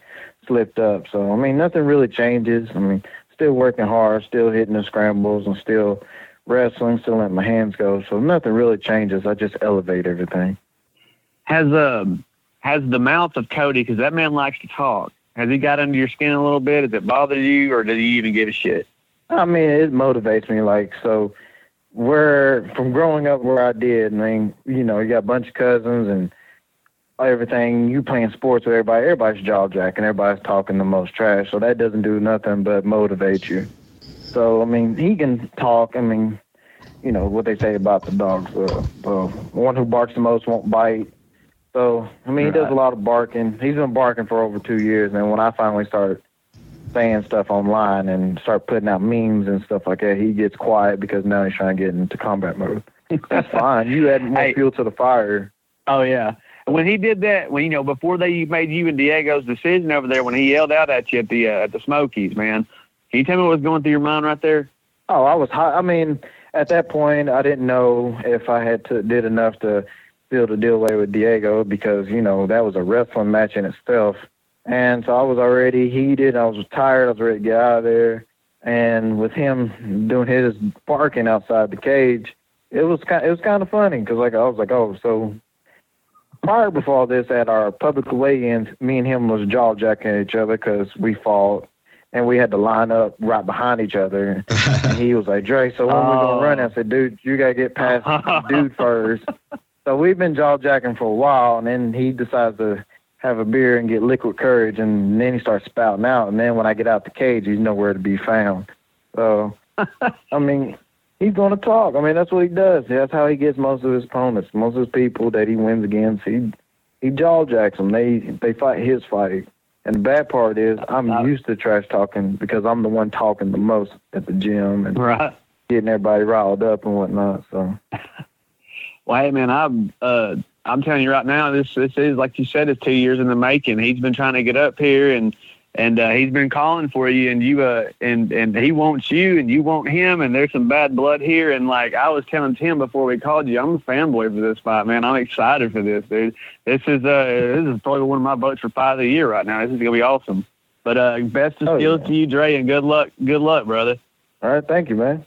slipped up. So, I mean, nothing really changes. I mean, still working hard, still hitting the scrambles, and still wrestling, still letting my hands go. So nothing really changes. I just elevate everything. Has um has the mouth of Cody because that man likes to talk. Has he got under your skin a little bit? Has it bothered you, or did he even give a shit? I mean, it motivates me. Like so, where from growing up where I did, I mean, you know, you got a bunch of cousins and everything. You playing sports with everybody. Everybody's jaw jacking. Everybody's talking the most trash. So that doesn't do nothing but motivate you. So I mean, he can talk. I mean, you know what they say about the dogs. Uh, uh, one who barks the most won't bite. So I mean, he does a lot of barking. He's been barking for over two years, and when I finally started saying stuff online and start putting out memes and stuff like that, he gets quiet because now he's trying to get into combat mode. That's fine. You add more Hey. fuel to the fire. Oh yeah. When he did that, when you know before they made you and Diego's decision over there, when he yelled out at you at the uh, at the Smokies, man, can you tell me what was going through your mind right there? Oh, I was high. I mean, at that point, I didn't know if I had to did enough to seal the deal away with Diego because you know that was a wrestling match in itself, and so I was already heated. I was tired. I was ready to get out of there. And with him doing his barking outside the cage, it was kind. It was kind of funny because like I was like, oh, so prior before all this, at our public weigh-ins, me and him was jaw jacking each other because we fought and we had to line up right behind each other. And he was like, Dre, so when we gonna run? I oh. said, dude, you gotta get past dude first. So we've been jaw jacking for a while, and then he decides to have a beer and get liquid courage, and then he starts spouting out. And then when I get out the cage, he's nowhere to be found. So, I mean, he's gonna talk. I mean, that's what he does. That's how he gets most of his opponents, most of his people that he wins against. He he jaw jacks them. They they fight his fight. And the bad part is I'm used to trash talking because I'm the one talking the most at the gym and Right. getting everybody riled up and whatnot. So Well, hey man, I'm uh, I'm telling you right now, this this is like you said, it's two years in the making. He's been trying to get up here, and and uh, he's been calling for you, and you uh, and and he wants you, and you want him, and there's some bad blood here. And like I was telling Tim before we called you, I'm a fanboy for this fight, man. I'm excited for this, dude. This is uh, this is probably one of my votes for fight of the year right now. This is gonna be awesome. But uh, best of Oh, skills yeah. to you, Dre, and good luck. Good luck, brother. all right, thank you, man.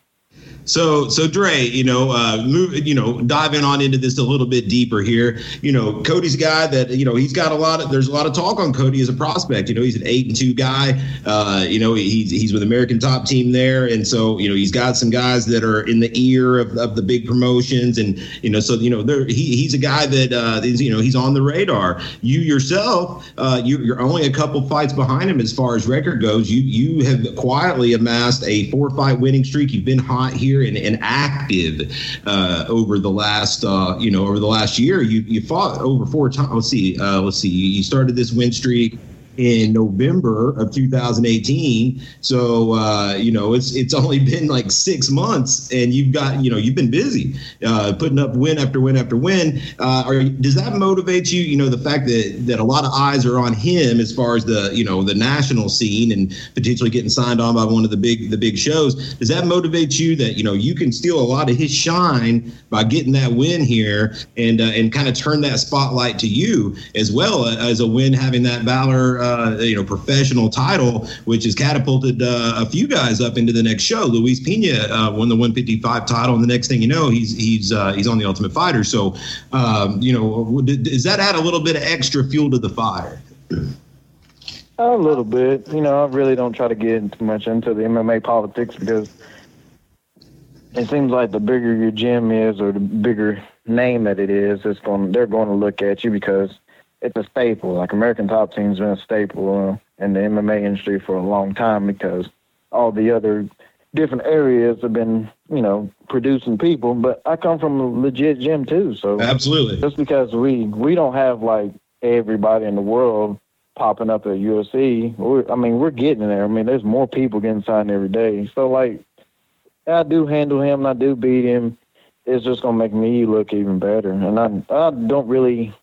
So, so Dre, you know, uh, move, you know, diving on into this a little bit deeper here. You know, Cody's guy that you know he's got a lot of. There's a lot of talk on Cody as a prospect. You know, he's an eight and two guy. Uh, you know, he's he's with American Top Team there, and so you know he's got some guys that are in the ear of, of the big promotions, and you know, so you know, there he, he's a guy that uh, is you know he's on the radar. You yourself, uh, you, you're only a couple fights behind him as far as record goes. You you have quietly amassed a four fight winning streak. You've been hot here and, and active uh, over the last uh, you know over the last year. You you fought over four times. Let's see. Uh, let's see. You started this win streak in November of 2018. So uh, you know it's it's only been like six months, and you've got you know you've been busy uh, putting up win after win after win. Uh, are, does that motivate you? You know the fact that that a lot of eyes are on him as far as the you know the national scene and potentially getting signed on by one of the big the big shows. Does that motivate you that you know you can steal a lot of his shine by getting that win here and uh, and kind of turn that spotlight to you as well as a win having that Valor uh, you know professional title, which has catapulted uh, a few guys up into the next show. Luis Pena uh, won the 155 title, and the next thing you know, he's he's uh, he's on the Ultimate Fighter. So um, you know, does that add a little bit of extra fuel to the fire? A little bit. You know, I really don't try to get too much into the MMA politics because it seems like the bigger your gym is or the bigger name that it is, it's going they're going to look at you because it's a staple. Like American Top Team's been a staple uh, in the MMA industry for a long time because all the other different areas have been, you know, producing people. But I come from a legit gym too, so absolutely. Just because we we don't have like everybody in the world popping up at UFC, we're, I mean, we're getting there. I mean, there's more people getting signed every day. So like, I do handle him, I do beat him. It's just gonna make me look even better, and I I don't really.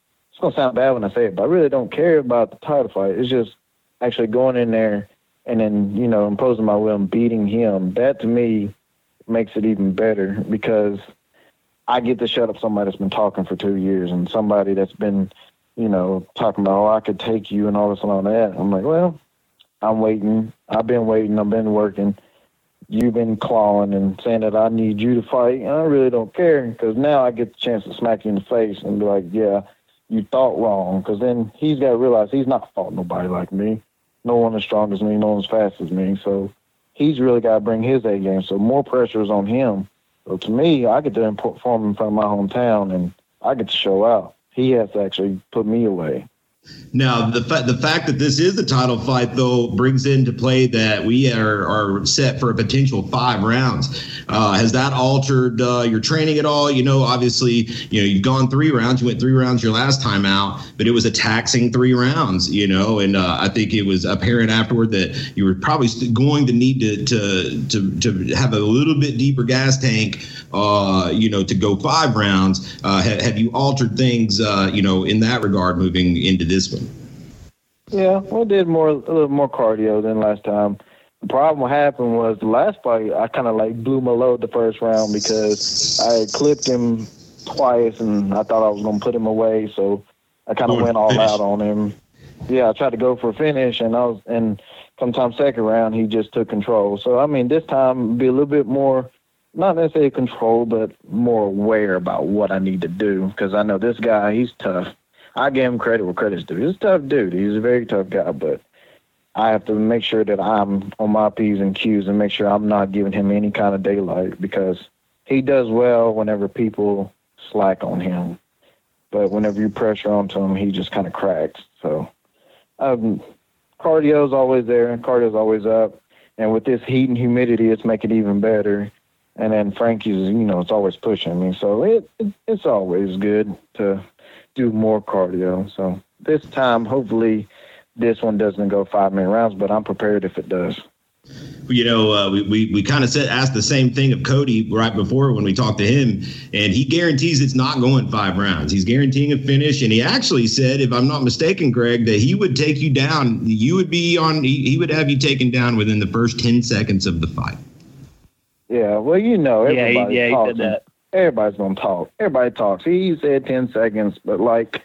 Gonna sound bad when I say it, but I really don't care about the title fight. It's just actually going in there and then you know imposing my will and beating him. That to me makes it even better because I get to shut up somebody that's been talking for two years and somebody that's been, you know, talking about, oh, I could take you and all this and all that. I'm like, well, I'm waiting. I've been waiting. I've been working. You've been clawing and saying that I need you to fight. And I really don't care because now I get the chance to smack you in the face and be like, yeah, you thought wrong. Because then he's got to realize he's not fought nobody like me no one as strong as me, no one as fast as me. So he's really got to bring his A game. So more pressure is on him. So to me, I get to perform in front of my hometown and I get to show out. He has to actually put me away. Now, the fa- the fact that this is a title fight, though, brings into play that we are, are set for a potential five rounds. Uh, has that altered uh, your training at all? You know, obviously, you know, you've gone three rounds. You went three rounds your last time out, but it was a taxing three rounds. You know, and uh, I think it was apparent afterward that you were probably going to need to to to, to have a little bit deeper gas tank. Uh, you know, to go five rounds. Uh, have, have you altered things? Uh, you know, in that regard, moving into this one? Yeah, we did more a little more cardio than last time. The problem what happened was the last fight I kind of like blew my load the first round because I clipped him twice and I thought I was gonna put him away, so I kind of went all finish. out on him. Yeah, I tried to go for a finish and I was and sometime second round he just took control. So I mean this time be a little bit more not necessarily control, but more aware about what I need to do because I know this guy he's tough I give him credit where credit's due. He's a tough dude. He's a very tough guy, but I have to make sure that I'm on my P's and Q's and make sure I'm not giving him any kind of daylight because he does well whenever people slack on him. But whenever you pressure onto him, he just kind of cracks. So um, cardio's always there. Cardio's always up. And with this heat and humidity, it's making it even better. And then Frankie's, you know, it's always pushing me. So it, it it's always good to do more cardio. So this time, hopefully, this one doesn't go five minute rounds, but I'm prepared if it does. You know, uh, we we, we kind of said asked the same thing of Cody right before when we talked to him, and he guarantees it's not going five rounds. He's guaranteeing a finish, and he actually said, if I'm not mistaken, Greg, that he would take you down. You would be on. He, he would have you taken down within the first ten seconds of the fight. Yeah, well, you know, everybody yeah, he, yeah, he did that everybody's gonna talk. Everybody talks. He said ten seconds, but like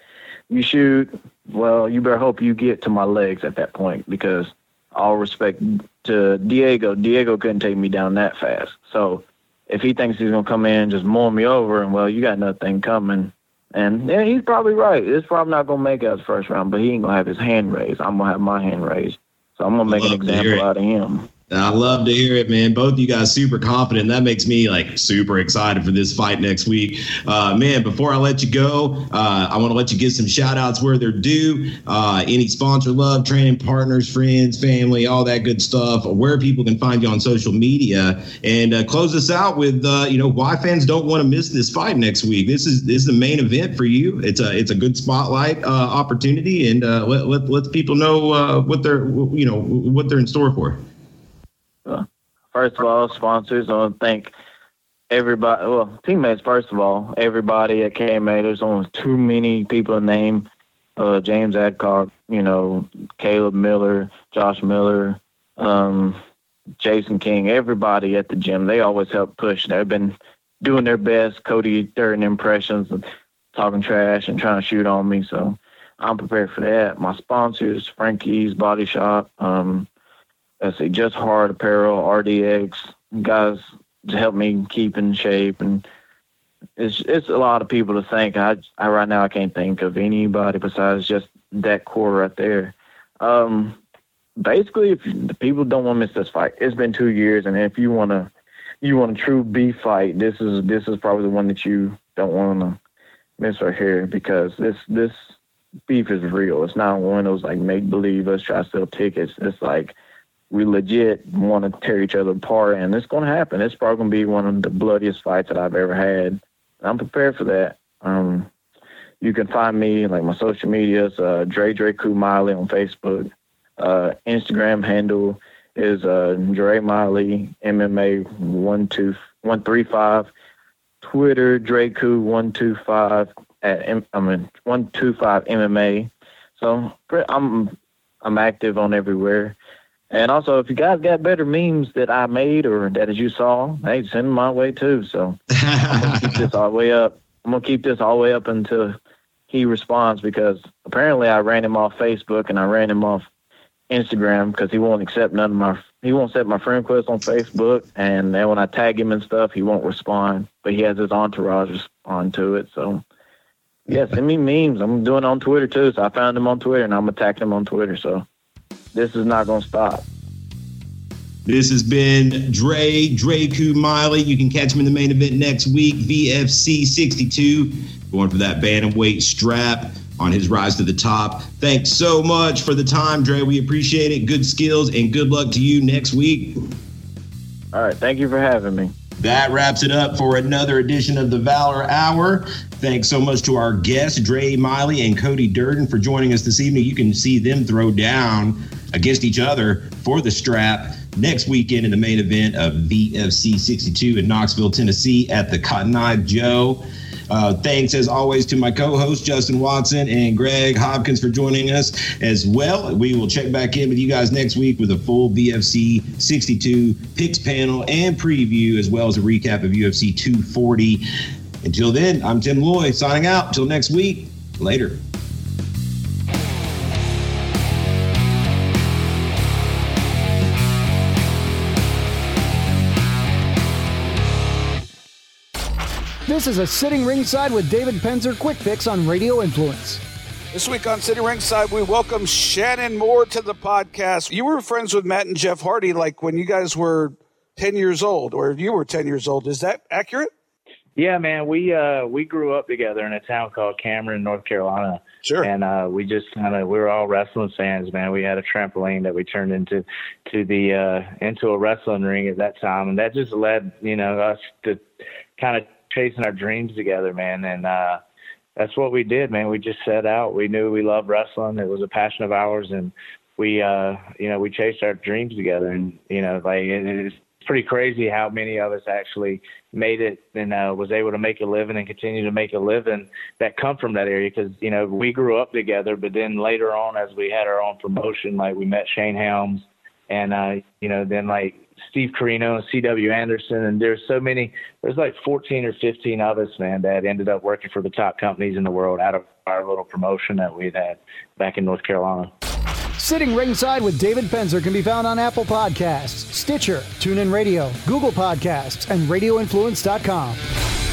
you shoot, well, you better hope you get to my legs at that point because all respect to Diego, Diego couldn't take me down that fast. So if he thinks he's gonna come in and just mow me over, and well, you got nothing coming. And yeah, he's probably right. It's probably not gonna make out the first round, but he ain't gonna have his hand raised. I'm gonna have my hand raised. So I'm gonna make an example out of him. I love to hear it, man. Both you guys super confident. That makes me like super excited for this fight next week. Uh, man, before I let you go, uh, I want to let you give some shout outs where they're due. Uh, any sponsor love, training partners, friends, family, all that good stuff, where people can find you on social media. And uh, close us out with, uh, you know, why fans don't want to miss this fight next week. This is this is the main event for you. It's a it's a good spotlight uh, opportunity, and let, let, let people know what they're you know what they're in store for. First of all, sponsors, I want to thank everybody. Well, teammates, first of all, everybody at KMA. There's only too many people to name. Uh, James Adcock, you know, Caleb Miller, Josh Miller, um, Jason King, everybody at the gym. They always help push. They've been doing their best. Cody Durden impressions and talking trash and trying to shoot on me. So I'm prepared for that. My sponsors, Frankie's Body Shop, um, let's see, Just Hard Apparel, RDX, guys to help me keep in shape. And it's it's a lot of people to thank. I, I right now I can't think of anybody besides just that core right there. Um, basically, if the people don't want to miss this fight, it's been two years, and if you want to you want a true beef fight, this is this is probably the one that you don't want to miss right here because this this beef is real. It's not one of those like make believe us try to sell tickets. It's like we legit want to tear each other apart, and it's going to happen. It's probably going to be one of the bloodiest fights that I've ever had. I'm prepared for that. Um, you can find me like my social medias, uh, Dre Dre Crew Miley on Facebook. Uh, Instagram handle is uh, Dre Miley MMA one two one three five. Twitter Draku one two five at I mean one two five MMA. So I'm I'm active on everywhere. And also, if you guys got better memes that I made or that as you saw, hey, send them my way too. So I'm gonna keep this all the way up. I'm gonna keep this all the way up until he responds because apparently I ran him off Facebook and I ran him off Instagram because he won't accept none of my he won't accept my friend request on Facebook and then when I tag him and stuff he won't respond. But he has his entourage respond to it. So yeah, send me memes. I'm doing it on Twitter too. So I found him on Twitter and I'm attacking him on Twitter. So this is not gonna stop. This has been Dre, Draku Miley. You can catch him in the main event next week, VFC 62, going for that bantamweight strap on his rise to the top. Thanks so much for the time, Dre. We appreciate it. Good skills and good luck to you next week. All right. Thank you for having me. That wraps it up for another edition of the Valor Hour. Thanks so much to our guests, Dre Miley and Cody Durden, for joining us this evening. You can see them throw down against each other for the strap next weekend in the main event of VFC 62 in Knoxville, Tennessee at the Cotton Eye Joe. Uh, thanks as always to my co-host Justin Watson and Greg Hopkins for joining us as well. We will check back in with you guys next week with a full VFC 62 picks panel and preview, as well as a recap of UFC 240. Until then, I'm Tim Loy signing out. Until next week, later. This is a Sitting Ringside with David Penzer quick fix on Radio Influence. This week on Sitting Ringside, we welcome Shannon Moore to the podcast. You were friends with Matt and Jeff Hardy like when you guys were 10 years old, or you were 10 years old. Is that accurate? Yeah, man. We uh we grew up together in a town called Cameron, North Carolina. Sure. And uh we just kind of we were all wrestling fans, man. We had a trampoline that we turned into to the uh into a wrestling ring at that time, and that just led you know us to kind of chasing our dreams together, man. And uh, that's what we did, man. We just set out. We knew we loved wrestling. It was a passion of ours, and we, uh, you know, we chased our dreams together. And you know, like it, it's pretty crazy how many of us actually made it and uh, was able to make a living and continue to make a living that come from that area. Because you know, we grew up together, but then later on, as we had our own promotion, like we met Shane Helms, and uh, you know, then like Steve Corino, C.W. Anderson, and there's so many. There's like 14 or 15 of us, man, that ended up working for the top companies in the world out of our little promotion that we had back in North Carolina. Sitting ringside with David Penzer can be found on Apple Podcasts, Stitcher, TuneIn Radio, Google Podcasts, and RadioInfluence.com.